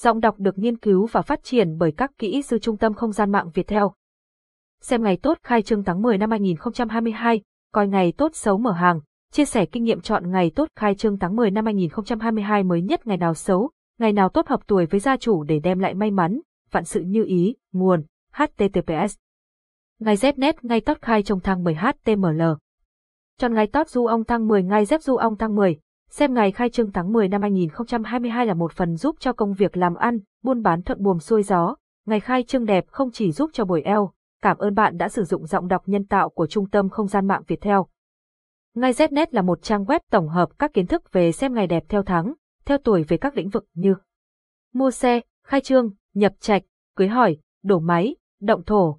Giọng đọc được nghiên cứu và phát triển bởi các kỹ sư Trung tâm Không gian mạng Việt Theo. Xem ngày tốt khai trương tháng 10 năm 2022, coi ngày tốt xấu mở hàng, chia sẻ kinh nghiệm chọn ngày tốt khai trương tháng 10 năm 2022 mới nhất ngày nào xấu, ngày nào tốt hợp tuổi với gia chủ để đem lại may mắn, vạn sự như ý, nguồn, https. Ngày Znet ngay tốt khai trong tháng 10 HTML. Chọn ngày tốt du ông tháng 10 ngày dép du ông tháng 10, Xem ngày khai trương tháng 10 năm 2022 là một phần giúp cho công việc làm ăn, buôn bán thuận buồm xuôi gió. Ngày khai trương đẹp không chỉ giúp cho buổi eo, cảm ơn bạn đã sử dụng giọng đọc nhân tạo của Trung tâm Không gian mạng Việt Theo. Ngay Znet là một trang web tổng hợp các kiến thức về xem ngày đẹp theo tháng, theo tuổi về các lĩnh vực như mua xe, khai trương, nhập trạch, cưới hỏi, đổ máy, động thổ,